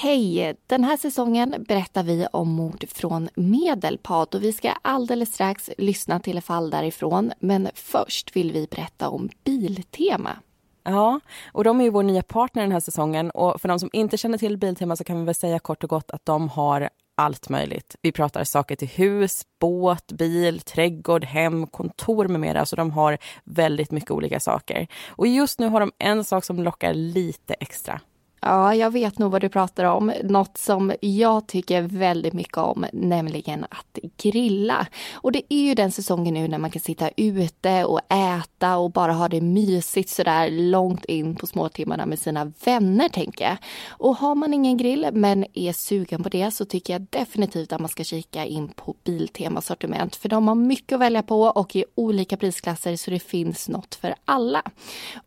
Hej! Den här säsongen berättar vi om mord från Medelpad och vi ska alldeles strax lyssna till ett fall därifrån. Men först vill vi berätta om Biltema. Ja, och de är ju vår nya partner den här säsongen och för de som inte känner till Biltema så kan vi väl säga kort och gott att de har allt möjligt. Vi pratar saker till hus, båt, bil, trädgård, hem, kontor med mera. Så de har väldigt mycket olika saker. Och just nu har de en sak som lockar lite extra. Ja, jag vet nog vad du pratar om. Något som jag tycker väldigt mycket om, nämligen att grilla. Och det är ju den säsongen nu när man kan sitta ute och äta och bara ha det mysigt sådär långt in på småtimmarna med sina vänner, tänker jag. Och har man ingen grill men är sugen på det så tycker jag definitivt att man ska kika in på Biltema sortiment. För de har mycket att välja på och i olika prisklasser så det finns något för alla.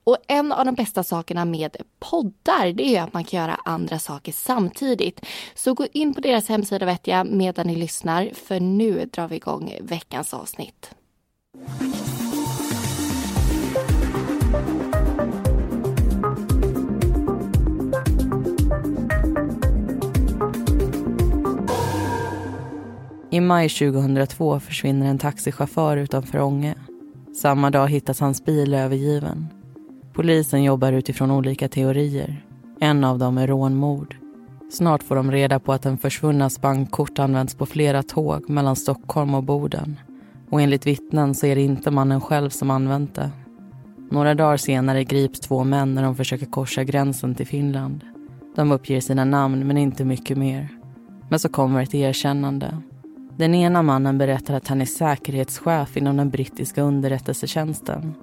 Och en av de bästa sakerna med poddar, det är att man kan göra andra saker samtidigt. Så gå in på deras hemsida vet jag medan ni lyssnar för nu drar vi igång veckans avsnitt. I maj 2002 försvinner en taxichaufför utanför Ånge. Samma dag hittas hans bil övergiven. Polisen jobbar utifrån olika teorier. En av dem är rånmord. Snart får de reda på att den försvunnas bankkort används på flera tåg mellan Stockholm och Boden. Och enligt vittnen så är det inte mannen själv som använt det. Några dagar senare grips två män när de försöker korsa gränsen till Finland. De uppger sina namn men inte mycket mer. Men så kommer ett erkännande. Den ena mannen berättar att han är säkerhetschef inom den brittiska underrättelsetjänsten.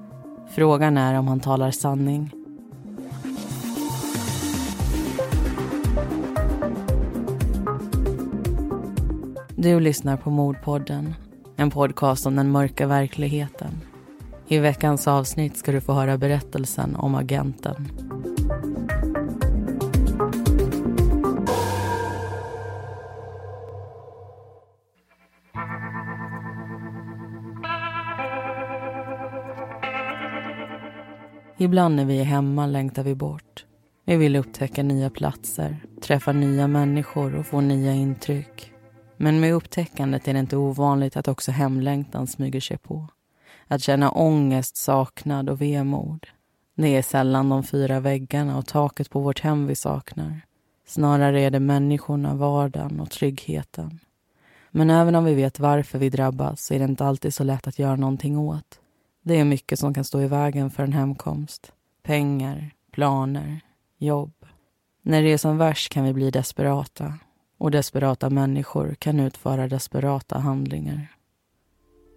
Frågan är om han talar sanning. Du lyssnar på Mordpodden, en podcast om den mörka verkligheten. I veckans avsnitt ska du få höra berättelsen om agenten. Ibland när vi är hemma längtar vi bort. Vi vill upptäcka nya platser, träffa nya människor och få nya intryck. Men med upptäckandet är det inte ovanligt att också hemlängtan smyger sig på. Att känna ångest, saknad och vemod. Det är sällan de fyra väggarna och taket på vårt hem vi saknar. Snarare är det människorna, vardagen och tryggheten. Men även om vi vet varför vi drabbas så är det inte alltid så lätt att göra någonting åt. Det är mycket som kan stå i vägen för en hemkomst. Pengar, planer, jobb. När det är som värst kan vi bli desperata och desperata människor kan utföra desperata handlingar.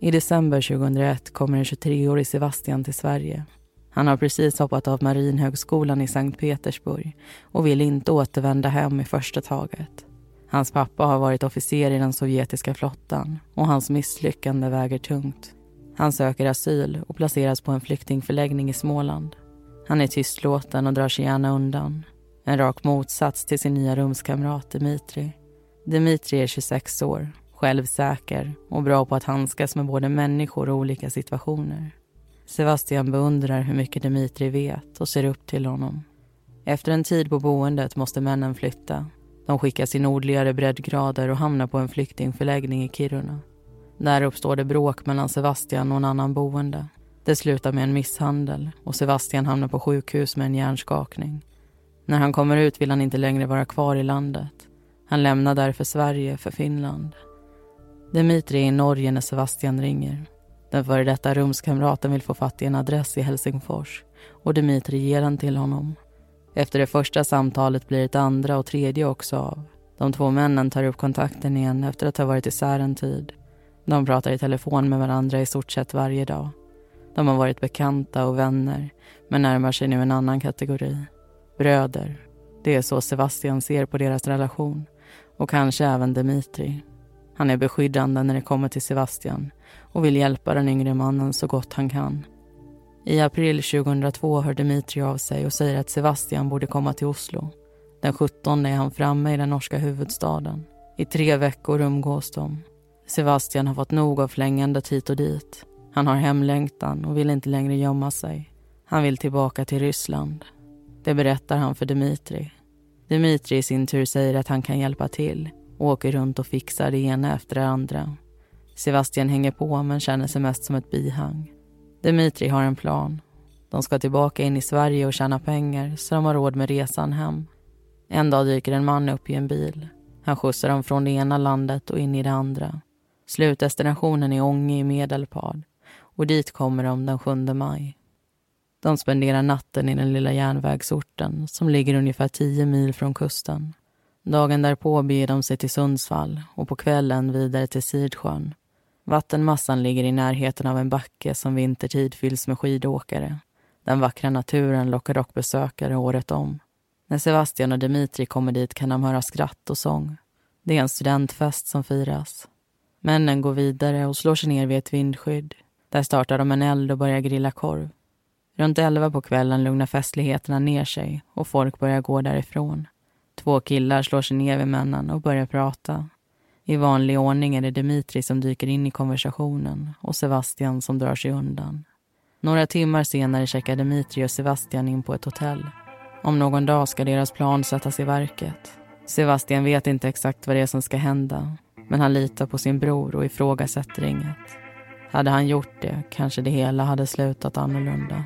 I december 2001 kommer en 23-årig Sebastian till Sverige. Han har precis hoppat av Marinhögskolan i Sankt Petersburg och vill inte återvända hem i första taget. Hans pappa har varit officer i den sovjetiska flottan och hans misslyckande väger tungt. Han söker asyl och placeras på en flyktingförläggning i Småland. Han är tystlåten och drar sig gärna undan. En rak motsats till sin nya rumskamrat Dimitri. Dimitri är 26 år, självsäker och bra på att handskas med både människor och olika situationer. Sebastian beundrar hur mycket Dimitri vet och ser upp till honom. Efter en tid på boendet måste männen flytta. De skickas i nordligare breddgrader och hamnar på en flyktingförläggning i Kiruna. Där uppstår det bråk mellan Sebastian och en annan boende. Det slutar med en misshandel och Sebastian hamnar på sjukhus med en hjärnskakning. När han kommer ut vill han inte längre vara kvar i landet. Han lämnar därför Sverige för Finland. Dimitri är i Norge när Sebastian ringer. Den före detta rumskamraten vill få fatt i en adress i Helsingfors och Dimitri ger den till honom. Efter det första samtalet blir ett andra och tredje också av. De två männen tar upp kontakten igen efter att ha varit isär en tid. De pratar i telefon med varandra i stort sett varje dag. De har varit bekanta och vänner men närmar sig nu en annan kategori. Bröder. Det är så Sebastian ser på deras relation. Och kanske även Dimitri. Han är beskyddande när det kommer till Sebastian och vill hjälpa den yngre mannen så gott han kan. I april 2002 hör Dimitri av sig och säger att Sebastian borde komma till Oslo. Den 17 är han framme i den norska huvudstaden. I tre veckor umgås de. Sebastian har fått nog av flängandet hit och dit. Han har hemlängtan och vill inte längre gömma sig. Han vill tillbaka till Ryssland. Det berättar han för Dimitri. Dimitri i sin tur säger att han kan hjälpa till och åker runt och fixar det ena efter det andra. Sebastian hänger på men känner sig mest som ett bihang. Dimitri har en plan. De ska tillbaka in i Sverige och tjäna pengar så de har råd med resan hem. En dag dyker en man upp i en bil. Han skjutsar dem från det ena landet och in i det andra. Slutdestinationen är Ånge i Medelpad och dit kommer de den 7 maj. De spenderar natten i den lilla järnvägsorten som ligger ungefär tio mil från kusten. Dagen därpå beger de sig till Sundsvall och på kvällen vidare till Sidsjön. Vattenmassan ligger i närheten av en backe som vintertid fylls med skidåkare. Den vackra naturen lockar dock besökare året om. När Sebastian och Dimitri kommer dit kan de höra skratt och sång. Det är en studentfest som firas. Männen går vidare och slår sig ner vid ett vindskydd. Där startar de en eld och börjar grilla korv. Runt elva på kvällen lugnar festligheterna ner sig och folk börjar gå därifrån. Två killar slår sig ner vid männen och börjar prata. I vanlig ordning är det Dimitri som dyker in i konversationen och Sebastian som drar sig undan. Några timmar senare checkar Dimitri och Sebastian in på ett hotell. Om någon dag ska deras plan sättas i verket. Sebastian vet inte exakt vad det är som ska hända men han litar på sin bror och ifrågasätter inget. Hade han gjort det kanske det hela hade slutat annorlunda.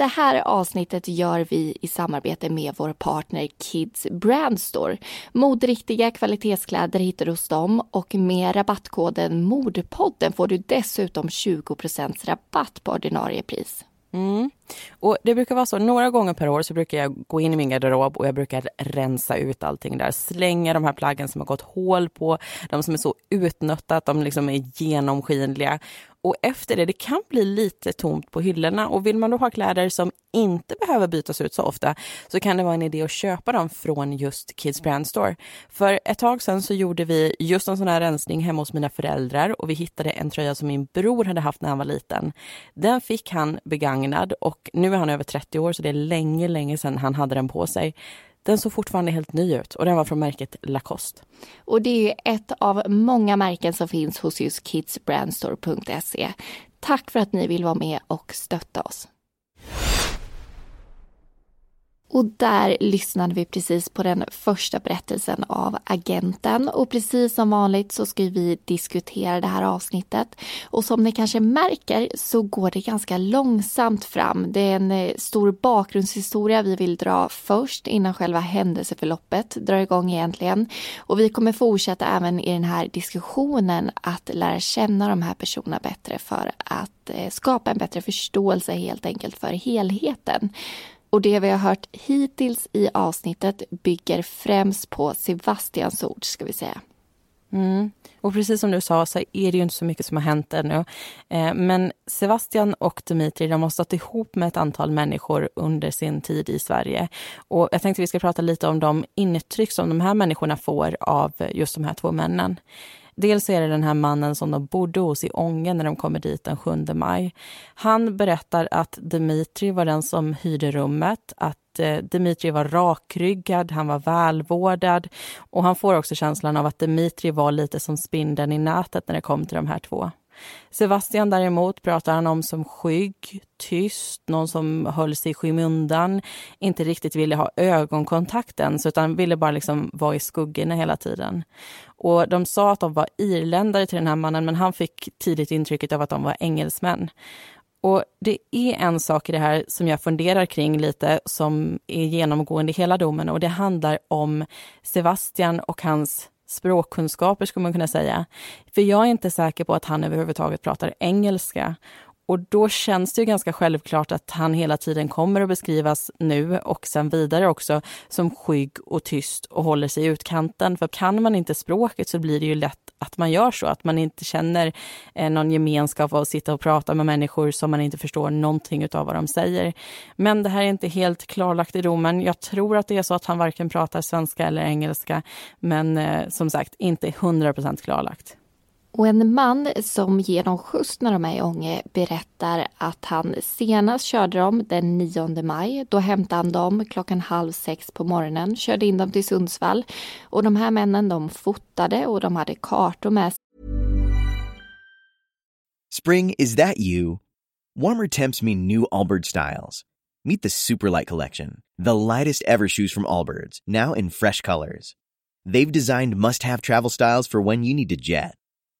Det här avsnittet gör vi i samarbete med vår partner Kids Brand Store. Moderiktiga kvalitetskläder hittar du hos dem och med rabattkoden Modpodden får du dessutom 20% rabatt på ordinarie pris. Mm. Och det brukar vara så, några gånger per år så brukar jag gå in i min garderob och jag brukar rensa ut allting där. Slänga de här plaggen som har gått hål på, de som är så utnötta att de liksom är genomskinliga och efter det, det kan bli lite tomt på hyllorna och vill man då ha kläder som inte behöver bytas ut så ofta så kan det vara en idé att köpa dem från just Kids Brand Store. För ett tag sedan så gjorde vi just en sån här rensning hemma hos mina föräldrar och vi hittade en tröja som min bror hade haft när han var liten. Den fick han begagnad och nu är han över 30 år så det är länge, länge sedan han hade den på sig. Den såg fortfarande helt ny ut och den var från märket Lacoste. Och det är ett av många märken som finns hos just kidsbrandstore.se. Tack för att ni vill vara med och stötta oss. Och där lyssnade vi precis på den första berättelsen av agenten och precis som vanligt så ska vi diskutera det här avsnittet. Och som ni kanske märker så går det ganska långsamt fram. Det är en eh, stor bakgrundshistoria vi vill dra först innan själva händelseförloppet drar igång egentligen. Och vi kommer fortsätta även i den här diskussionen att lära känna de här personerna bättre för att eh, skapa en bättre förståelse helt enkelt för helheten. Och det vi har hört hittills i avsnittet bygger främst på Sebastians ord, ska vi säga. Mm. Och precis som du sa så är det ju inte så mycket som har hänt ännu. Eh, men Sebastian och Dimitri de har stått ihop med ett antal människor under sin tid i Sverige. Och jag tänkte vi ska prata lite om de intryck som de här människorna får av just de här två männen. Dels är det den här mannen som de bodde hos i Ånge när de kommer dit den 7 maj. Han berättar att Dimitri var den som hyrde rummet, att eh, Dimitri var rakryggad, han var välvårdad och han får också känslan av att Dimitri var lite som spindeln i nätet när det kom till de här två. Sebastian däremot pratar han om som skygg, tyst, någon som höll sig i skymundan, inte riktigt ville ha ögonkontakt ens utan ville bara liksom vara i skuggorna hela tiden. Och de sa att de var irländare till den här mannen men han fick tidigt intrycket av att de var engelsmän. Och det är en sak i det här som jag funderar kring lite som är genomgående i hela domen och det handlar om Sebastian och hans språkkunskaper skulle man kunna säga. För jag är inte säker på att han överhuvudtaget pratar engelska. Och då känns det ju ganska självklart att han hela tiden kommer att beskrivas nu och sen vidare också som skygg och tyst och håller sig i utkanten. För kan man inte språket så blir det ju lätt att man gör så, att man inte känner eh, någon gemenskap av att sitta och prata med människor som man inte förstår någonting av vad de säger. Men det här är inte helt klarlagt i domen. Jag tror att det är så att han varken pratar svenska eller engelska, men eh, som sagt inte 100% klarlagt. Och en man som ger dem skjuts när de är i Ånge berättar att han senast körde dem den 9 maj. Då hämtade han dem klockan halv sex på morgonen, körde in dem till Sundsvall. Och de här männen de fotade och de hade kartor med sig. Spring, is that you? Warmer temps mean new Allbirds styles. Meet the Superlight Collection, the lightest ever shoes from Allbirds, now in fresh colors. They've designed must-have travel styles for when you need to jet.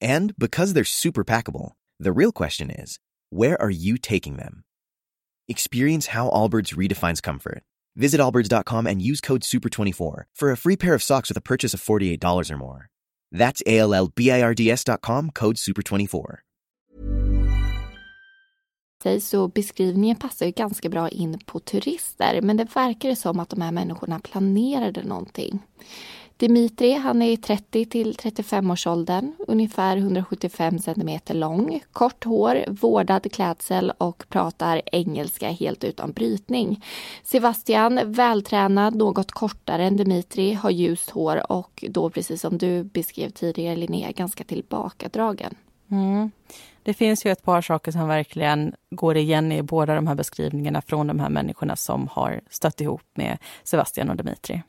And because they're super packable, the real question is, where are you taking them? Experience how Allbirds redefines comfort. Visit allbirds.com and use code SUPER24 for a free pair of socks with a purchase of $48 or more. That's A-L-L-B-I-R-D-S.com, code SUPER24. Så beskrivningen passar ju ganska bra in på turister, men det verkar som att de här människorna planerade någonting. Dimitri han är i 30 till 35 års åldern, ungefär 175 centimeter lång, kort hår, vårdad klädsel och pratar engelska helt utan brytning. Sebastian, vältränad, något kortare än Dimitri, har ljust hår och då precis som du beskrev tidigare Linnea, ganska tillbakadragen. Mm. Det finns ju ett par saker som verkligen går igen i båda de här beskrivningarna från de här människorna som har stött ihop med Sebastian och Dimitri.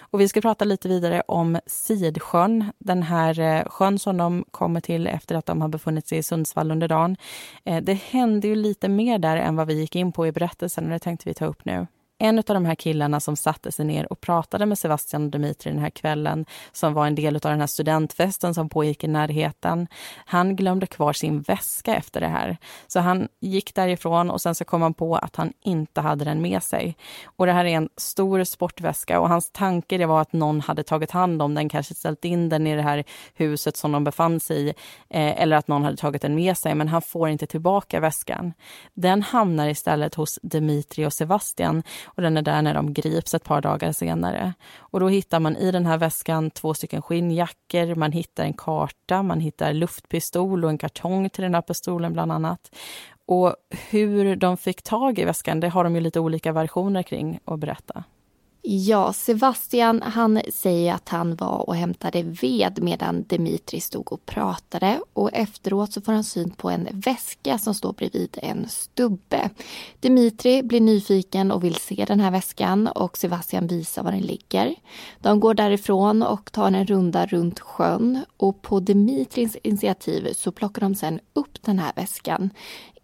Och vi ska prata lite vidare om Sidsjön, den här eh, sjön som de kommer till efter att de har befunnit sig i Sundsvall under dagen. Eh, det hände ju lite mer där än vad vi gick in på i berättelsen och det tänkte vi ta upp nu en av de här killarna som satte sig ner och pratade med Sebastian och Dimitri den här kvällen, som var en del av den här studentfesten som pågick i närheten, han glömde kvar sin väska efter det här. Så han gick därifrån och sen så kom han på att han inte hade den med sig. Och det här är en stor sportväska och hans tanke det var att någon hade tagit hand om den, kanske ställt in den i det här huset som de befann sig i, eh, eller att någon hade tagit den med sig, men han får inte tillbaka väskan. Den hamnar istället hos Dimitri och Sebastian och den är där när de grips ett par dagar senare. Och då hittar man i den här väskan två stycken skinnjackor, man hittar en karta, man hittar luftpistol och en kartong till den här pistolen bland annat. Och hur de fick tag i väskan, det har de ju lite olika versioner kring att berätta. Ja, Sebastian han säger att han var och hämtade ved medan Dimitri stod och pratade och efteråt så får han syn på en väska som står bredvid en stubbe. Dimitri blir nyfiken och vill se den här väskan och Sebastian visar var den ligger. De går därifrån och tar en runda runt sjön och på Dimitris initiativ så plockar de sen upp den här väskan.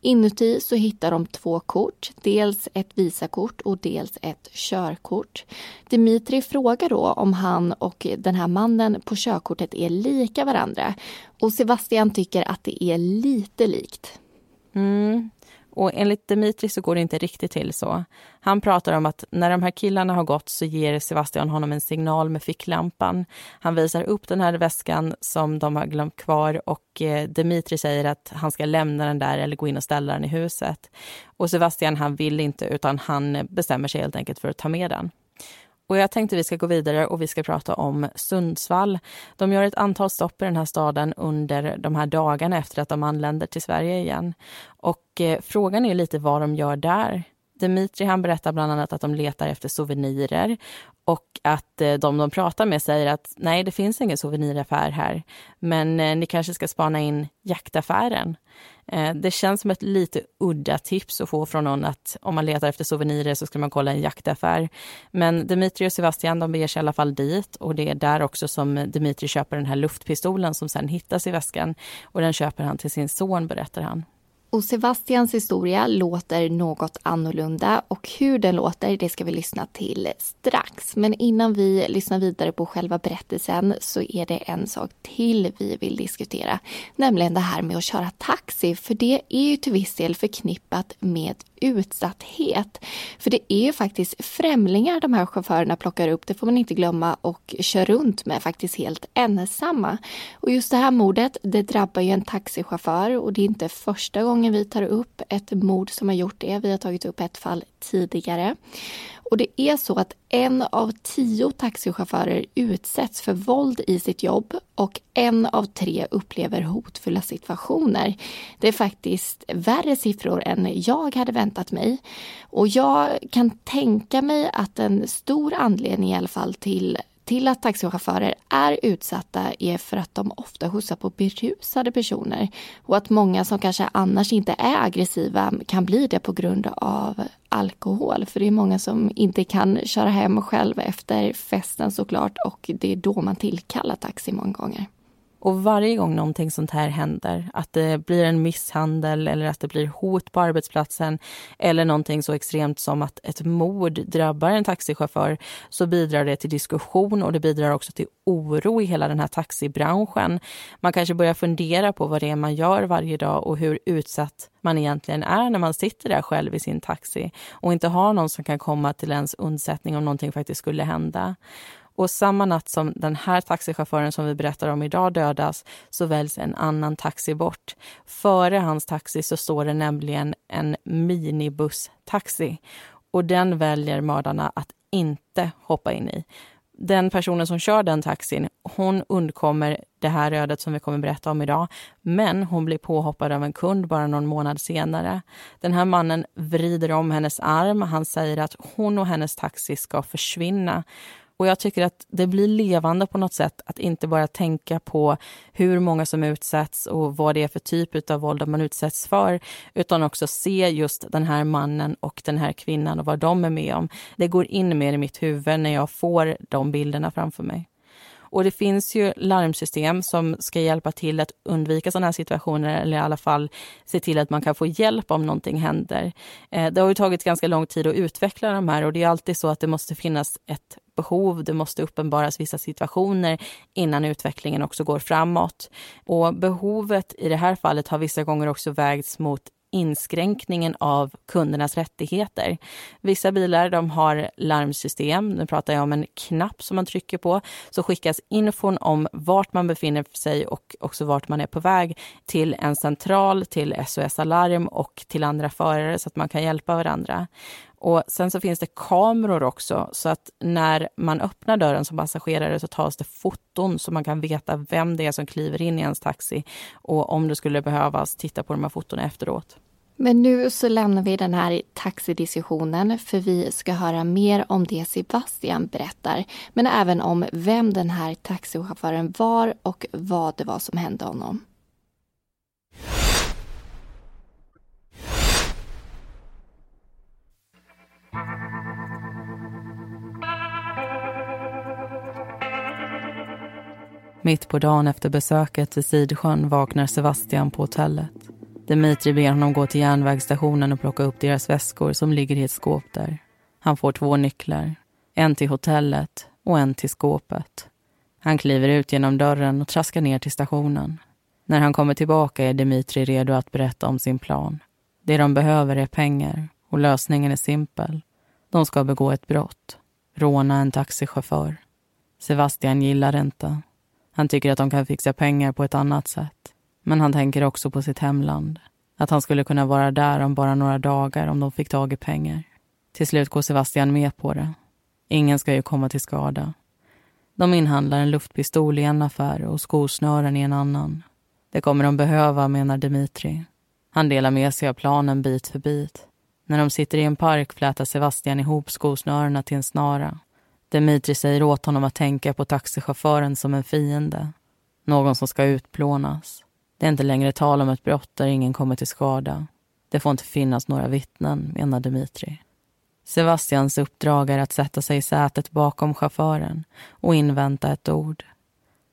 Inuti så hittar de två kort, dels ett visakort och dels ett körkort. Dimitri frågar då om han och den här mannen på körkortet är lika varandra och Sebastian tycker att det är lite likt. Mm. Och enligt Dimitri så går det inte riktigt till så. Han pratar om att när de här killarna har gått så ger Sebastian honom en signal med ficklampan. Han visar upp den här väskan som de har glömt kvar och eh, Dimitri säger att han ska lämna den där eller gå in och ställa den i huset. Och Sebastian han vill inte utan han bestämmer sig helt enkelt för att ta med den. Och jag tänkte vi ska gå vidare och vi ska prata om Sundsvall. De gör ett antal stopp i den här staden under de här dagarna efter att de anländer till Sverige igen. Och eh, frågan är lite vad de gör där. Dimitri han berättar bland annat att de letar efter souvenirer och att eh, de de pratar med säger att nej, det finns ingen souveniraffär här, men eh, ni kanske ska spana in jaktaffären. Eh, det känns som ett lite udda tips att få från någon att om man letar efter souvenirer så ska man kolla en jaktaffär. Men Dimitri och Sebastian de beger sig i alla fall dit och det är där också som Dimitri köper den här luftpistolen som sen hittas i väskan och den köper han till sin son berättar han. Och Sebastians historia låter något annorlunda och hur den låter det ska vi lyssna till strax. Men innan vi lyssnar vidare på själva berättelsen så är det en sak till vi vill diskutera. Nämligen det här med att köra taxi för det är ju till viss del förknippat med utsatthet. För det är ju faktiskt främlingar de här chaufförerna plockar upp, det får man inte glömma, och kör runt med faktiskt helt ensamma. Och just det här mordet, det drabbar ju en taxichaufför och det är inte första gången vi tar upp ett mord som har gjort det. Vi har tagit upp ett fall tidigare. Och det är så att en av tio taxichaufförer utsätts för våld i sitt jobb och en av tre upplever hotfulla situationer. Det är faktiskt värre siffror än jag hade väntat mig. Och jag kan tänka mig att en stor anledning i alla fall till till att taxichaufförer är utsatta är för att de ofta skjutsar på berusade personer och att många som kanske annars inte är aggressiva kan bli det på grund av alkohol. För det är många som inte kan köra hem själv efter festen såklart och det är då man tillkallar taxi många gånger. Och varje gång någonting sånt här händer, att det blir en misshandel eller att det blir hot på arbetsplatsen eller någonting så extremt som att ett mord drabbar en taxichaufför så bidrar det till diskussion och det bidrar också till oro i hela den här taxibranschen. Man kanske börjar fundera på vad det är man gör varje dag och hur utsatt man egentligen är när man sitter där själv i sin taxi och inte har någon som kan komma till ens undsättning om någonting faktiskt skulle hända. Och samma natt som den här taxichauffören som vi berättar om idag dödas så väljs en annan taxi bort. Före hans taxi så står det nämligen en minibusstaxi och den väljer mördarna att inte hoppa in i. Den personen som kör den taxin, hon undkommer det här ödet som vi kommer berätta om idag. Men hon blir påhoppad av en kund bara någon månad senare. Den här mannen vrider om hennes arm. Han säger att hon och hennes taxi ska försvinna. Och jag tycker att det blir levande på något sätt att inte bara tänka på hur många som utsätts och vad det är för typ av våld man utsätts för, utan också se just den här mannen och den här kvinnan och vad de är med om. Det går in mer i mitt huvud när jag får de bilderna framför mig. Och det finns ju larmsystem som ska hjälpa till att undvika sådana här situationer eller i alla fall se till att man kan få hjälp om någonting händer. Eh, det har ju tagit ganska lång tid att utveckla de här och det är alltid så att det måste finnas ett behov, det måste uppenbaras vissa situationer innan utvecklingen också går framåt. Och behovet i det här fallet har vissa gånger också vägts mot inskränkningen av kundernas rättigheter. Vissa bilar de har larmsystem. Nu pratar jag om en knapp som man trycker på. Så skickas infon om vart man befinner sig och också vart man är på väg till en central, till SOS Alarm och till andra förare så att man kan hjälpa varandra. Och Sen så finns det kameror också, så att när man öppnar dörren som passagerare så tas det foton så man kan veta vem det är som kliver in i ens taxi och om det skulle behövas titta på de här fotona efteråt. Men nu så lämnar vi den här taxidiskussionen för vi ska höra mer om det Sebastian berättar. Men även om vem den här taxichauffören var och vad det var som hände honom. Mitt på dagen efter besöket till Sidsjön vaknar Sebastian på hotellet. Dimitri ber honom gå till järnvägsstationen och plocka upp deras väskor som ligger i ett skåp där. Han får två nycklar. En till hotellet och en till skåpet. Han kliver ut genom dörren och traskar ner till stationen. När han kommer tillbaka är Dimitri redo att berätta om sin plan. Det de behöver är pengar och lösningen är simpel. De ska begå ett brott. Råna en taxichaufför. Sebastian gillar det inte. Han tycker att de kan fixa pengar på ett annat sätt. Men han tänker också på sitt hemland. Att han skulle kunna vara där om bara några dagar om de fick tag i pengar. Till slut går Sebastian med på det. Ingen ska ju komma till skada. De inhandlar en luftpistol i en affär och skosnören i en annan. Det kommer de behöva, menar Dimitri. Han delar med sig av planen bit för bit. När de sitter i en park flätar Sebastian ihop skosnörena till en snara. Dimitri säger åt honom att tänka på taxichauffören som en fiende. Någon som ska utplånas. Det är inte längre tal om ett brott där ingen kommer till skada. Det får inte finnas några vittnen, menar Dimitri. Sebastians uppdrag är att sätta sig i sätet bakom chauffören och invänta ett ord.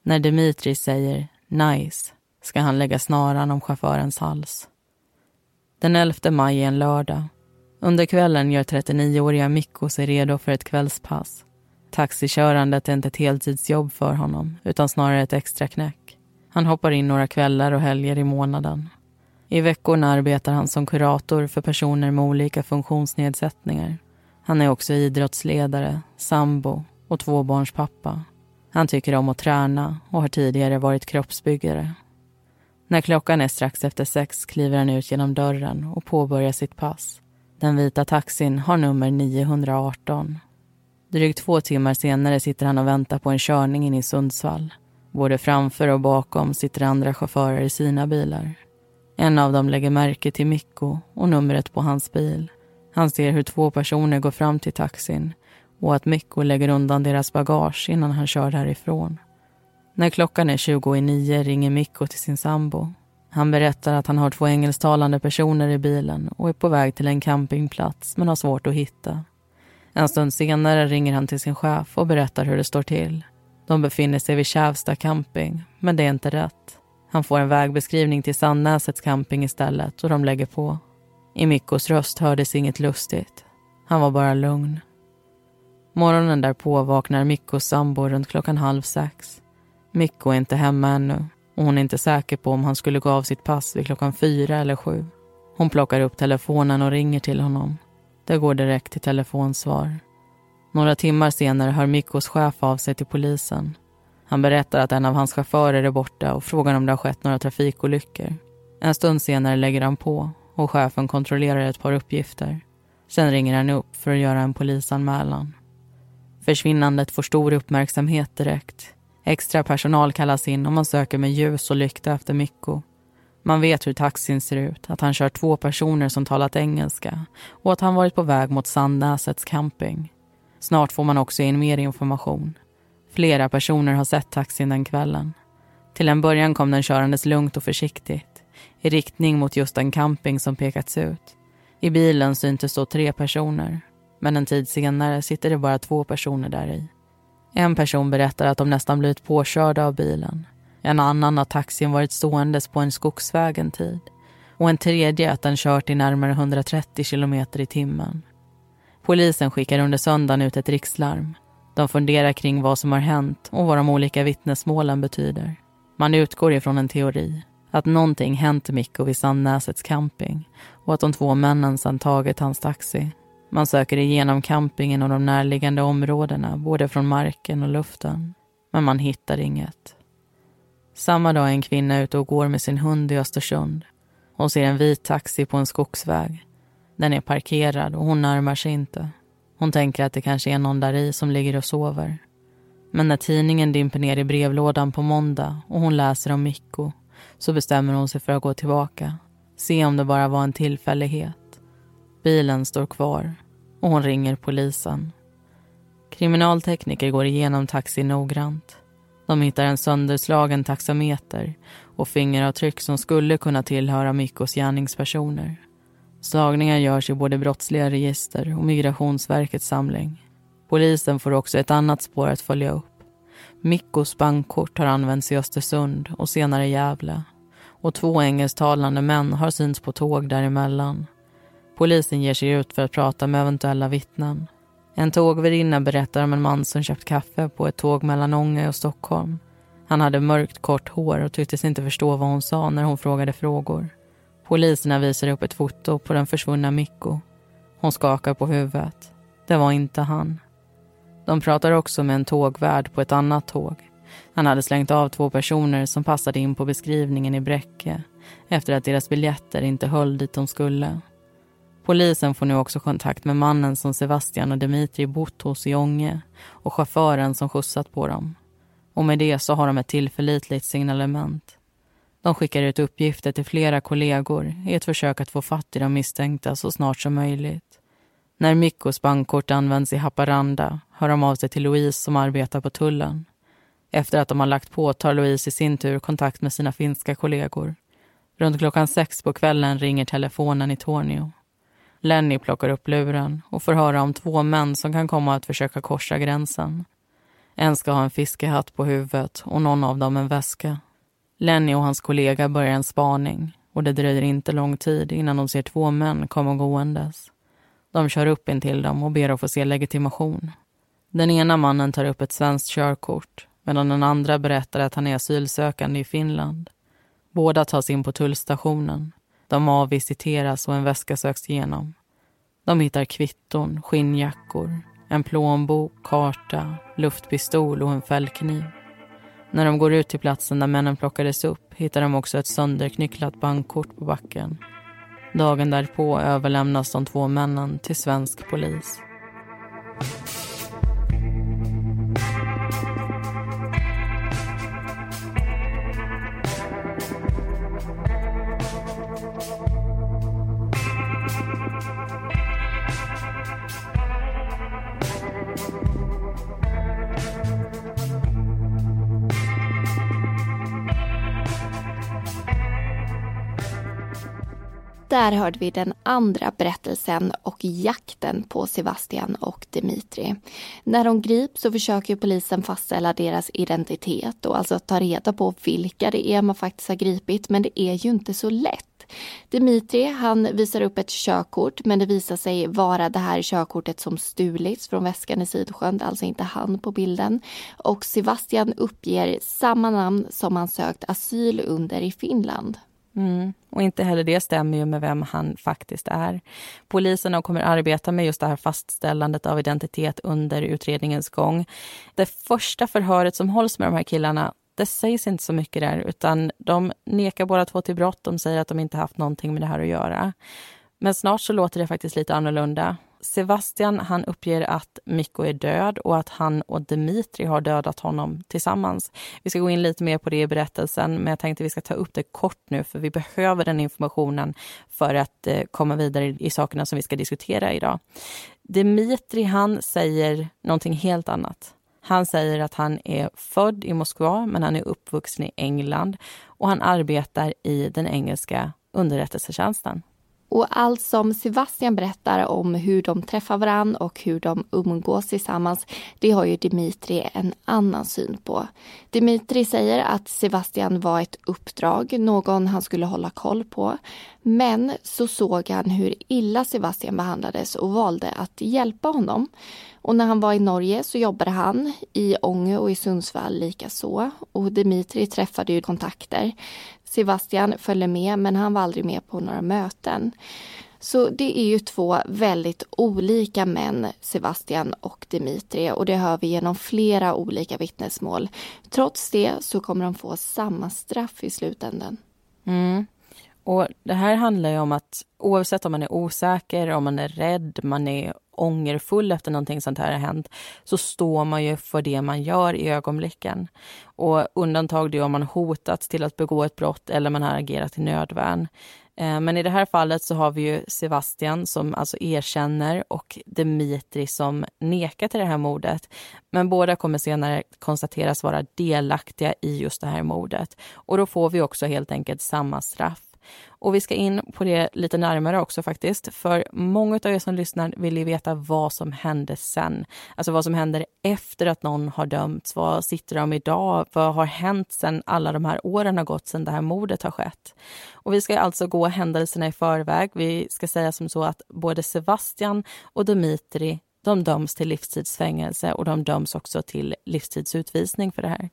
När Dimitri säger nice ska han lägga snaran om chaufförens hals. Den 11 maj är en lördag. Under kvällen gör 39-åriga Mikko sig redo för ett kvällspass. Taxikörandet är inte ett heltidsjobb för honom, utan snarare ett extra knäck. Han hoppar in några kvällar och helger i månaden. I veckorna arbetar han som kurator för personer med olika funktionsnedsättningar. Han är också idrottsledare, sambo och tvåbarnspappa. Han tycker om att träna och har tidigare varit kroppsbyggare. När klockan är strax efter sex kliver han ut genom dörren och påbörjar sitt pass. Den vita taxin har nummer 918. Drygt två timmar senare sitter han och väntar på en körning in i Sundsvall. Både framför och bakom sitter andra chaufförer i sina bilar. En av dem lägger märke till Mikko och numret på hans bil. Han ser hur två personer går fram till taxin och att Mikko lägger undan deras bagage innan han kör därifrån. När klockan är 20 i nio ringer Mikko till sin sambo. Han berättar att han har två engelsktalande personer i bilen och är på väg till en campingplats men har svårt att hitta. En stund senare ringer han till sin chef och berättar hur det står till. De befinner sig vid Kävsta camping, men det är inte rätt. Han får en vägbeskrivning till Sandnäsets camping istället och de lägger på. I Mikkos röst hördes inget lustigt. Han var bara lugn. Morgonen därpå vaknar Mikkos sambo runt klockan halv sex. Mikko är inte hemma ännu och hon är inte säker på om han skulle gå av sitt pass vid klockan fyra eller sju. Hon plockar upp telefonen och ringer till honom. Det går direkt till telefonsvar. Några timmar senare hör Mikkos chef av sig till polisen. Han berättar att en av hans chaufförer är borta och frågar om det har skett några trafikolyckor. En stund senare lägger han på och chefen kontrollerar ett par uppgifter. Sen ringer han upp för att göra en polisanmälan. Försvinnandet får stor uppmärksamhet direkt. Extra personal kallas in och man söker med ljus och lykta efter Mikko. Man vet hur taxin ser ut, att han kör två personer som talat engelska och att han varit på väg mot Sandnäsets camping. Snart får man också in mer information. Flera personer har sett taxin den kvällen. Till en början kom den körandes lugnt och försiktigt i riktning mot just den camping som pekats ut. I bilen syntes då tre personer men en tid senare sitter det bara två personer där i. En person berättar att de nästan blivit påkörda av bilen. En annan att taxin varit ståendes på en skogsväg en tid. Och en tredje att den kört i närmare 130 kilometer i timmen. Polisen skickar under söndagen ut ett rikslarm. De funderar kring vad som har hänt och vad de olika vittnesmålen betyder. Man utgår ifrån en teori. Att någonting hänt Mikko vid Sandnäsets camping och att de två männen sedan tagit hans taxi. Man söker igenom campingen och de närliggande områdena, både från marken och luften. Men man hittar inget. Samma dag är en kvinna ute och går med sin hund i Östersund. Hon ser en vit taxi på en skogsväg. Den är parkerad och hon närmar sig inte. Hon tänker att det kanske är någon där i som ligger och sover. Men när tidningen dimper ner i brevlådan på måndag och hon läser om Mikko så bestämmer hon sig för att gå tillbaka. Se om det bara var en tillfällighet. Bilen står kvar och hon ringer polisen. Kriminaltekniker går igenom taxin noggrant. De hittar en sönderslagen taxameter och fingeravtryck som skulle kunna tillhöra Mikkos gärningspersoner. Slagningar görs i både brottsliga register och Migrationsverkets samling. Polisen får också ett annat spår att följa upp. Mikkos bankkort har använts i Östersund och senare i Gävle. Och två engelsktalande män har synts på tåg däremellan. Polisen ger sig ut för att prata med eventuella vittnen. En tågvärdinna berättar om en man som köpt kaffe på ett tåg mellan Ånge och Stockholm. Han hade mörkt kort hår och tycktes inte förstå vad hon sa när hon frågade frågor. Poliserna visar upp ett foto på den försvunna Mikko. Hon skakar på huvudet. Det var inte han. De pratar också med en tågvärd på ett annat tåg. Han hade slängt av två personer som passade in på beskrivningen i Bräcke efter att deras biljetter inte höll dit de skulle. Polisen får nu också kontakt med mannen som Sebastian och Dimitri bott hos i Ånge och chauffören som skjutsat på dem. Och med det så har de ett tillförlitligt signalement. De skickar ut uppgifter till flera kollegor i ett försök att få fatt i de misstänkta så snart som möjligt. När Mikkos bankkort används i Haparanda hör de av sig till Louise som arbetar på tullen. Efter att de har lagt på tar Louise i sin tur kontakt med sina finska kollegor. Runt klockan sex på kvällen ringer telefonen i Tornio. Lenny plockar upp luren och får höra om två män som kan komma att försöka korsa gränsen. En ska ha en fiskehatt på huvudet och någon av dem en väska. Lenny och hans kollega börjar en spaning och det dröjer inte lång tid innan de ser två män komma gåendes. De kör upp in till dem och ber att få se legitimation. Den ena mannen tar upp ett svenskt körkort medan den andra berättar att han är asylsökande i Finland. Båda tas in på tullstationen. De avvisiteras och en väska söks igenom. De hittar kvitton, skinnjackor, en plånbok, karta, luftpistol och en fällkniv. När de går ut till platsen där männen plockades upp hittar de också ett sönderknycklat bankkort på backen. Dagen därpå överlämnas de två männen till svensk polis. Där hörde vi den andra berättelsen och jakten på Sebastian och Dimitri. När de grips så försöker polisen fastställa deras identitet och alltså ta reda på vilka det är man faktiskt har gripit, men det är ju inte så lätt. Dimitri han visar upp ett körkort men det visar sig vara det här körkortet som stulits från väskan i Sidsjön, alltså inte han på bilden. Och Sebastian uppger samma namn som han sökt asyl under i Finland. Mm. Och inte heller det stämmer ju med vem han faktiskt är. Poliserna kommer arbeta med just det här fastställandet av identitet under utredningens gång. Det första förhöret som hålls med de här killarna det sägs inte så mycket där, utan de nekar båda två till brott. De säger att de inte haft någonting med det här att göra. Men snart så låter det faktiskt lite annorlunda. Sebastian han uppger att Mikko är död och att han och Dimitri har dödat honom tillsammans. Vi ska gå in lite mer på det i berättelsen, men jag tänkte vi ska ta upp det kort nu för vi behöver den informationen för att eh, komma vidare i, i sakerna som vi ska diskutera idag. Dimitri han säger någonting helt annat. Han säger att han är född i Moskva, men han är uppvuxen i England och han arbetar i den engelska underrättelsetjänsten. Och allt som Sebastian berättar om hur de träffar varann och hur de umgås tillsammans, det har ju Dimitri en annan syn på. Dimitri säger att Sebastian var ett uppdrag, någon han skulle hålla koll på. Men så såg han hur illa Sebastian behandlades och valde att hjälpa honom. Och när han var i Norge så jobbade han i Ånge och i Sundsvall likaså. Och Dimitri träffade ju kontakter. Sebastian följde med men han var aldrig med på några möten. Så det är ju två väldigt olika män, Sebastian och Dimitri och det hör vi genom flera olika vittnesmål. Trots det så kommer de få samma straff i slutändan. Mm. Och Det här handlar ju om att oavsett om man är osäker, om man är rädd, man är ångerfull efter någonting sånt här har hänt, så står man ju för det man gör i ögonblicken. Och undantag är om man hotats till att begå ett brott eller man har agerat i nödvärn. Eh, men i det här fallet så har vi ju Sebastian som alltså erkänner och Dimitri som nekar till det här mordet. Men båda kommer senare konstateras vara delaktiga i just det här mordet. Och då får vi också helt enkelt samma straff. Och vi ska in på det lite närmare också faktiskt. För många av er som lyssnar vill ju veta vad som hände sen. Alltså vad som händer efter att någon har dömts. Vad sitter de idag? Vad har hänt sen alla de här åren har gått sen det här mordet har skett? Och vi ska alltså gå händelserna i förväg. Vi ska säga som så att både Sebastian och Dimitri de döms till livstidsfängelse och de döms också till livstidsutvisning för det här.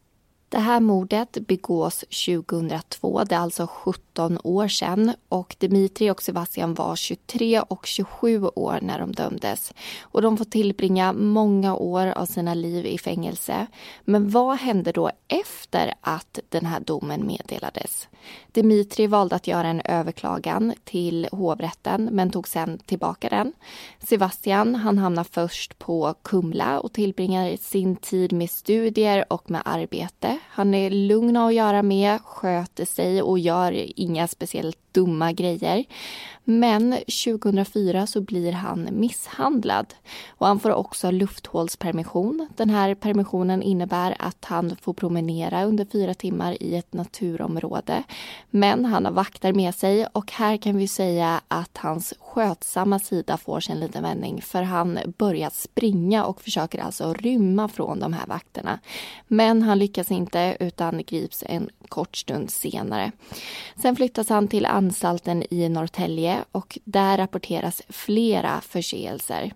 Det här mordet begås 2002, det är alltså 17 år sedan. Och Dimitri och Sebastian var 23 och 27 år när de dömdes. Och de får tillbringa många år av sina liv i fängelse. Men vad hände då efter att den här domen meddelades? Dimitri valde att göra en överklagan till hovrätten men tog sen tillbaka den. Sebastian han hamnar först på Kumla och tillbringar sin tid med studier och med arbete. Han är lugn att göra med, sköter sig och gör inga speciellt dumma grejer. Men 2004 så blir han misshandlad och han får också lufthålspermission. Den här permissionen innebär att han får promenera under fyra timmar i ett naturområde. Men han har vakter med sig och här kan vi säga att hans skötsamma sida får sig en liten vändning för han börjar springa och försöker alltså rymma från de här vakterna. Men han lyckas inte utan grips en kort stund senare. Sen flyttas han till anstalten i Norrtälje och där rapporteras flera förseelser.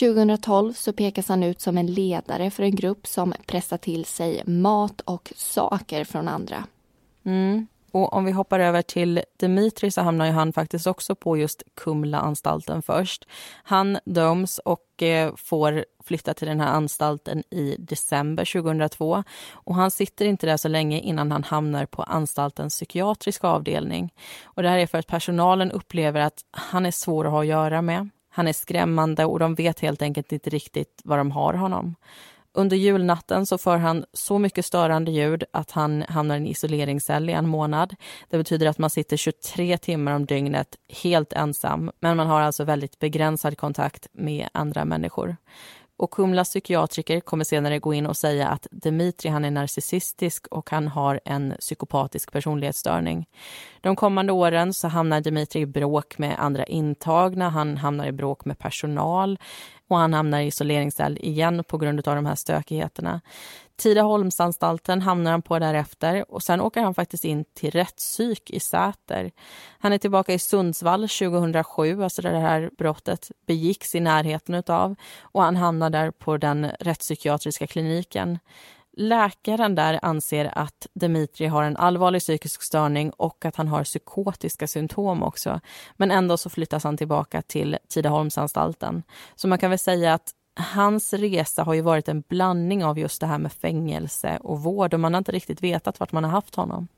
2012 så pekas han ut som en ledare för en grupp som pressar till sig mat och saker från andra. Mm. Och om vi hoppar över till Dimitri så hamnar ju han faktiskt också på just Kumlaanstalten först. Han döms och eh, får flytta till den här anstalten i december 2002. Och han sitter inte där så länge innan han hamnar på anstaltens psykiatriska avdelning. Och det här är för att personalen upplever att han är svår att ha att göra med. Han är skrämmande och de vet helt enkelt inte riktigt vad de har honom. Under julnatten så får han så mycket störande ljud att han hamnar i en isoleringscell i en månad. Det betyder att man sitter 23 timmar om dygnet helt ensam, men man har alltså väldigt begränsad kontakt med andra människor. Och Kumlas psykiatriker kommer senare gå in och säga att Dimitri han är narcissistisk och han har en psykopatisk personlighetsstörning. De kommande åren så hamnar Dimitri i bråk med andra intagna, han hamnar i bråk med personal och han hamnar i isoleringscell igen på grund av de här stökigheterna. Tidaholmsanstalten hamnar han på därefter och sen åker han faktiskt in till rättspsyk i Säter. Han är tillbaka i Sundsvall 2007, alltså där det här brottet begicks i närheten utav och han hamnar där på den rättspsykiatriska kliniken. Läkaren där anser att Dimitri har en allvarlig psykisk störning och att han har psykotiska symptom också. Men ändå så flyttas han tillbaka till Tidaholmsanstalten. Så man kan väl säga att hans resa har ju varit en blandning av just det här med fängelse och vård och man har inte riktigt vetat vart man har haft honom.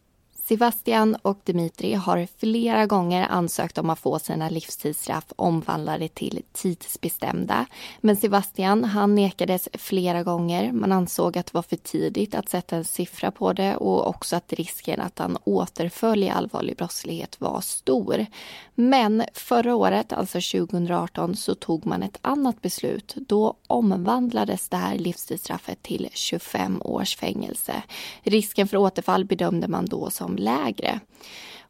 Sebastian och Dimitri har flera gånger ansökt om att få sina livstidsstraff omvandlade till tidsbestämda. Men Sebastian han nekades flera gånger. Man ansåg att det var för tidigt att sätta en siffra på det och också att risken att han återföll i allvarlig brottslighet var stor. Men förra året, alltså 2018, så tog man ett annat beslut. Då omvandlades det här livstidsstraffet till 25 års fängelse. Risken för återfall bedömde man då som lägre.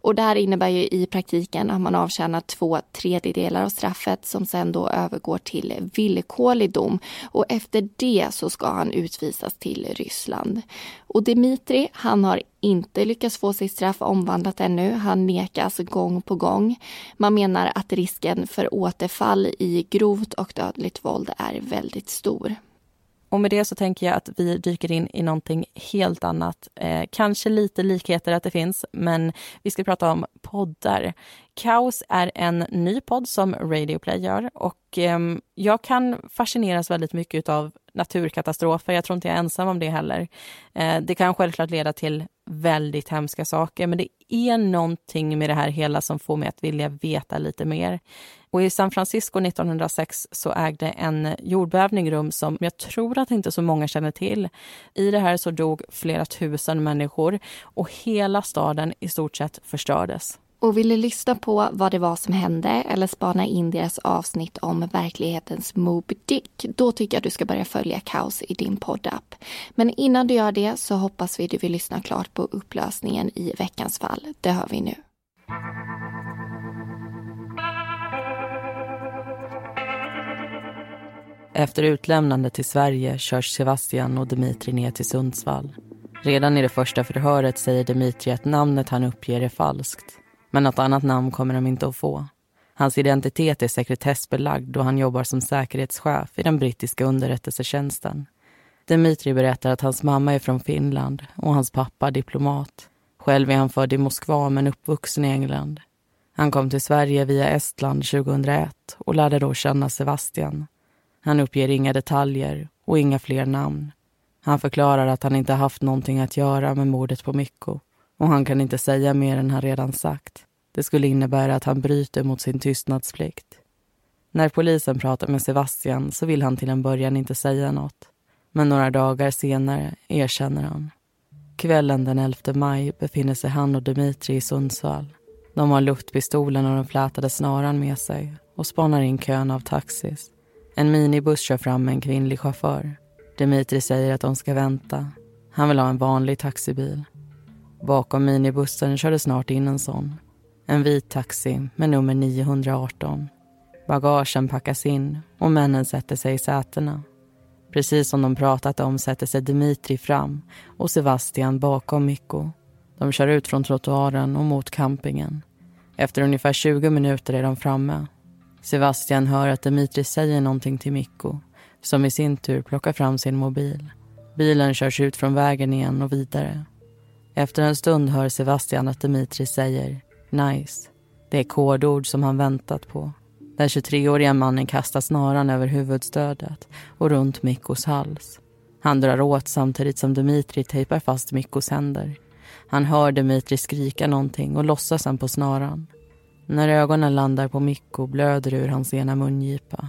Och det här innebär ju i praktiken att man avtjänar två tredjedelar av straffet som sen då övergår till villkorlig dom. Och efter det så ska han utvisas till Ryssland. Och Dimitri, han har inte lyckats få sitt straff omvandlat ännu. Han nekas gång på gång. Man menar att risken för återfall i grovt och dödligt våld är väldigt stor. Och med det så tänker jag att vi dyker in i någonting helt annat. Eh, kanske lite likheter att det finns, men vi ska prata om poddar. Kaos är en ny podd som Radioplay gör och eh, jag kan fascineras väldigt mycket av naturkatastrofer. Jag tror inte jag är ensam om det heller. Eh, det kan självklart leda till väldigt hemska saker, men det är någonting med det här hela som får mig att vilja veta lite mer. Och I San Francisco 1906 så ägde en jordbävning rum som jag tror att inte så många känner till. I det här så dog flera tusen människor och hela staden i stort sett förstördes. Och vill du lyssna på vad det var som hände eller spana in deras avsnitt om verklighetens Moby Dick, då tycker jag du ska börja följa Kaos i din poddapp. Men innan du gör det så hoppas vi du vill lyssna klart på upplösningen i veckans fall. Det hör vi nu. Efter utlämnande till Sverige körs Sebastian och Dimitri ner till Sundsvall. Redan i det första förhöret säger Dimitri att namnet han uppger är falskt. Men något annat namn kommer de inte att få. Hans identitet är sekretessbelagd då han jobbar som säkerhetschef i den brittiska underrättelsetjänsten. Dimitri berättar att hans mamma är från Finland och hans pappa diplomat. Själv är han född i Moskva men uppvuxen i England. Han kom till Sverige via Estland 2001 och lärde då känna Sebastian. Han uppger inga detaljer och inga fler namn. Han förklarar att han inte haft någonting att göra med mordet på Mikko och han kan inte säga mer än han redan sagt. Det skulle innebära att han bryter mot sin tystnadsplikt. När polisen pratar med Sebastian så vill han till en början inte säga något. Men några dagar senare erkänner han. Kvällen den 11 maj befinner sig han och Dimitri i Sundsvall. De har luftpistolen och den flätade snaran med sig och spanar in kön av taxis. En minibuss kör fram med en kvinnlig chaufför. Dimitri säger att de ska vänta. Han vill ha en vanlig taxibil. Bakom minibussen körde snart in en sån. En vit taxi med nummer 918. Bagagen packas in och männen sätter sig i sätena. Precis som de pratat om sätter sig Dimitri fram och Sebastian bakom Mikko. De kör ut från trottoaren och mot campingen. Efter ungefär 20 minuter är de framme. Sebastian hör att Dimitri säger någonting till Mikko som i sin tur plockar fram sin mobil. Bilen körs ut från vägen igen och vidare. Efter en stund hör Sebastian att Dimitri säger “nice”. Det är kodord som han väntat på. Den 23-åriga mannen kastar snaran över huvudstödet och runt Mikkos hals. Han drar åt samtidigt som Dimitri tejpar fast Mikkos händer. Han hör Dimitri skrika någonting och låtsas sen på snaran. När ögonen landar på Mikko blöder ur hans ena mungipa.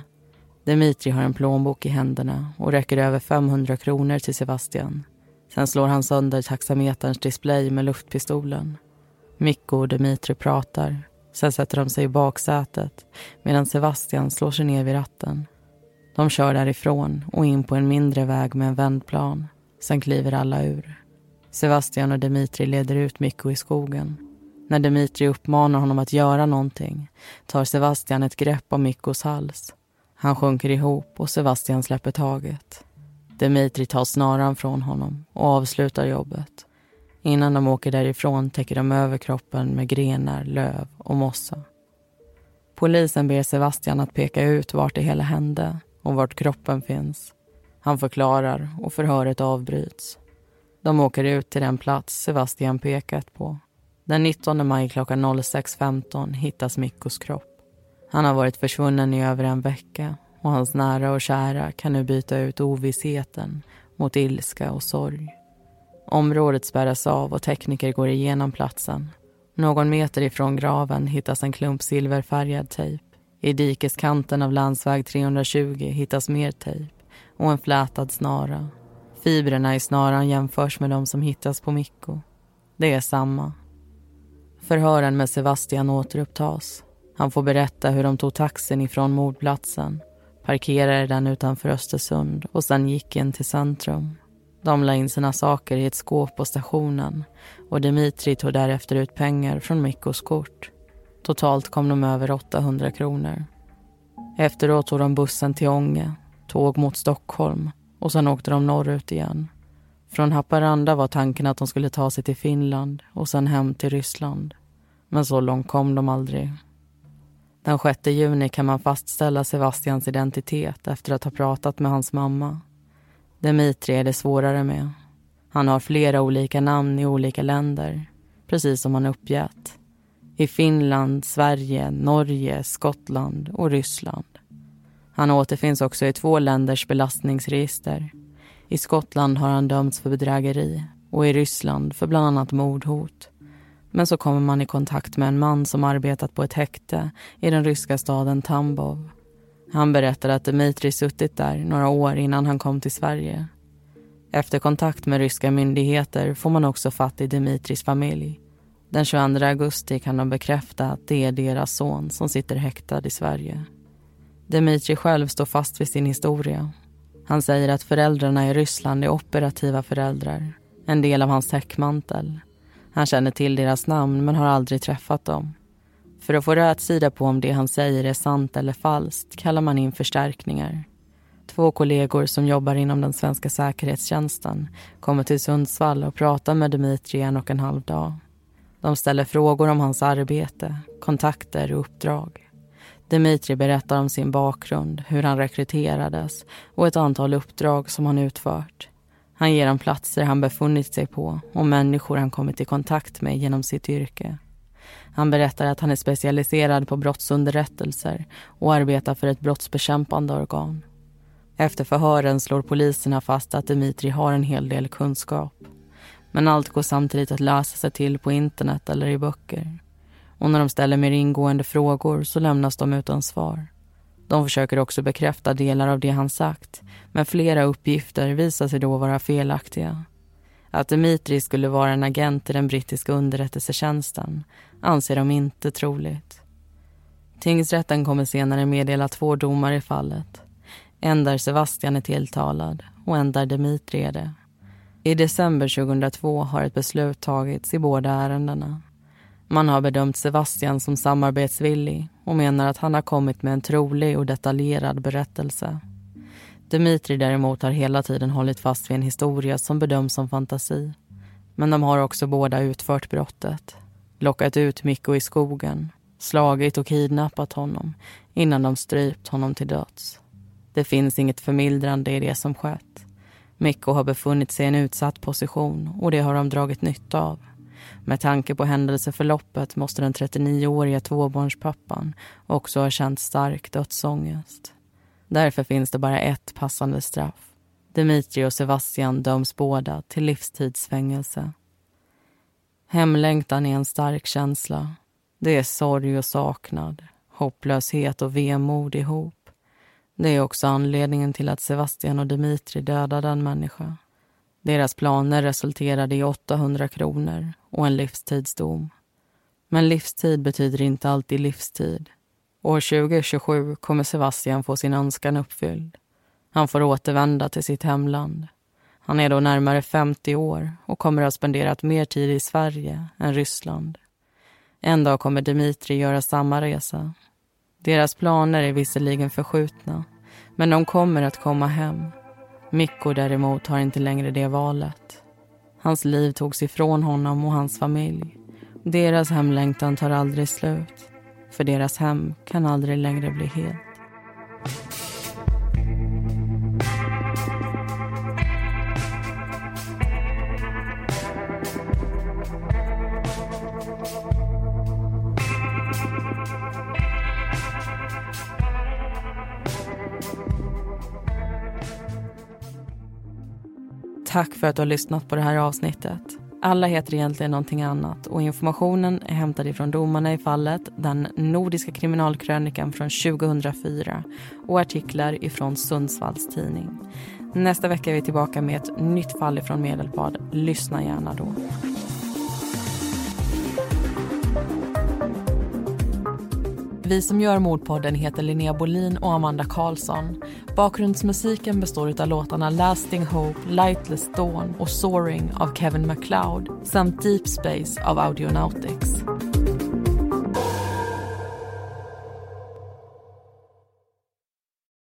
Dimitri har en plånbok i händerna och räcker över 500 kronor till Sebastian. Sen slår han sönder taxameterns display med luftpistolen. Mikko och Dimitri pratar. Sen sätter de sig i baksätet medan Sebastian slår sig ner vid ratten. De kör därifrån och in på en mindre väg med en vändplan. Sen kliver alla ur. Sebastian och Dimitri leder ut Mikko i skogen. När Dimitri uppmanar honom att göra någonting tar Sebastian ett grepp om Mikkos hals. Han sjunker ihop och Sebastian släpper taget. Dimitri tar snaran från honom och avslutar jobbet. Innan de åker därifrån täcker de över kroppen med grenar, löv och mossa. Polisen ber Sebastian att peka ut vart det hela hände och vart kroppen finns. Han förklarar och förhöret avbryts. De åker ut till den plats Sebastian pekat på. Den 19 maj klockan 06.15 hittas Mikkos kropp. Han har varit försvunnen i över en vecka och hans nära och kära kan nu byta ut ovissheten mot ilska och sorg. Området spärras av och tekniker går igenom platsen. Någon meter ifrån graven hittas en klump silverfärgad tejp. I dikeskanten av landsväg 320 hittas mer tejp och en flätad snara. Fibrerna i snaran jämförs med de som hittas på Mikko. Det är samma. Förhören med Sebastian återupptas. Han får berätta hur de tog taxin ifrån mordplatsen, parkerade den utanför Östersund och sen gick in till centrum. De la in sina saker i ett skåp på stationen och Dimitri tog därefter ut pengar från Mikkos kort. Totalt kom de över 800 kronor. Efteråt tog de bussen till Ånge, tåg mot Stockholm och sen åkte de norrut igen. Från Haparanda var tanken att de skulle ta sig till Finland och sen hem till Ryssland. Men så långt kom de aldrig. Den 6 juni kan man fastställa Sebastians identitet efter att ha pratat med hans mamma. Dimitri är det svårare med. Han har flera olika namn i olika länder, precis som han uppgett. I Finland, Sverige, Norge, Skottland och Ryssland. Han återfinns också i två länders belastningsregister. I Skottland har han dömts för bedrägeri och i Ryssland för bland annat mordhot. Men så kommer man i kontakt med en man som arbetat på ett häkte i den ryska staden Tambov. Han berättar att Dmitrij suttit där några år innan han kom till Sverige. Efter kontakt med ryska myndigheter får man också fatt i Dmitrijs familj. Den 22 augusti kan de bekräfta att det är deras son som sitter häktad i Sverige. Dmitrij själv står fast vid sin historia. Han säger att föräldrarna i Ryssland är operativa föräldrar, en del av hans täckmantel. Han känner till deras namn men har aldrig träffat dem. För att få rätsida på om det han säger är sant eller falskt kallar man in förstärkningar. Två kollegor som jobbar inom den svenska säkerhetstjänsten kommer till Sundsvall och pratar med Dmitrij en och en halv dag. De ställer frågor om hans arbete, kontakter och uppdrag. Dmitri berättar om sin bakgrund, hur han rekryterades och ett antal uppdrag som han utfört. Han ger dem platser han befunnit sig på och människor han kommit i kontakt med genom sitt yrke. Han berättar att han är specialiserad på brottsunderrättelser och arbetar för ett brottsbekämpande organ. Efter förhören slår poliserna fast att Dimitri har en hel del kunskap. Men allt går samtidigt att läsa sig till på internet eller i böcker. Och när de ställer mer ingående frågor så lämnas de utan svar. De försöker också bekräfta delar av det han sagt men flera uppgifter visar sig då vara felaktiga. Att Dimitri skulle vara en agent i den brittiska underrättelsetjänsten anser de inte troligt. Tingsrätten kommer senare meddela två domar i fallet. En där Sebastian är tilltalad och en där Dimitri är det. I december 2002 har ett beslut tagits i båda ärendena. Man har bedömt Sebastian som samarbetsvillig och menar att han har kommit med en trolig och detaljerad berättelse. Dimitri däremot har hela tiden hållit fast vid en historia som bedöms som fantasi. Men de har också båda utfört brottet. Lockat ut Mikko i skogen slagit och kidnappat honom innan de strypt honom till döds. Det finns inget förmildrande i det som skett. Mikko har befunnit sig i en utsatt position och det har de dragit nytta av. Med tanke på händelseförloppet måste den 39-åriga tvåbarnspappan också ha känt stark dödsångest. Därför finns det bara ett passande straff. Dimitri och Sebastian döms båda till livstidsfängelse. Hemlängtan är en stark känsla. Det är sorg och saknad, hopplöshet och vemod ihop. Det är också anledningen till att Sebastian och Dimitri dödade en människa. Deras planer resulterade i 800 kronor och en livstidsdom. Men livstid betyder inte alltid livstid. År 2027 kommer Sebastian få sin önskan uppfylld. Han får återvända till sitt hemland. Han är då närmare 50 år och kommer att ha spenderat mer tid i Sverige än Ryssland. En dag kommer Dimitri göra samma resa. Deras planer är visserligen förskjutna, men de kommer att komma hem. Mikko däremot har inte längre det valet. Hans liv togs ifrån honom och hans familj. Deras hemlängtan tar aldrig slut, för deras hem kan aldrig längre bli helt. Tack för att du har lyssnat på det här avsnittet. Alla heter egentligen någonting annat och informationen är hämtad ifrån domarna i fallet, den nordiska kriminalkrönikan från 2004 och artiklar ifrån Sundsvalls tidning. Nästa vecka är vi tillbaka med ett nytt fall ifrån Medelpad. Lyssna gärna då. Vi som gör Mordpodden heter Linnea Bolin och Amanda Karlsson. Bakgrundsmusiken består av låtarna Lasting Hope, Lightless Dawn och Soaring av Kevin MacLeod samt Deep Space av Audionautics.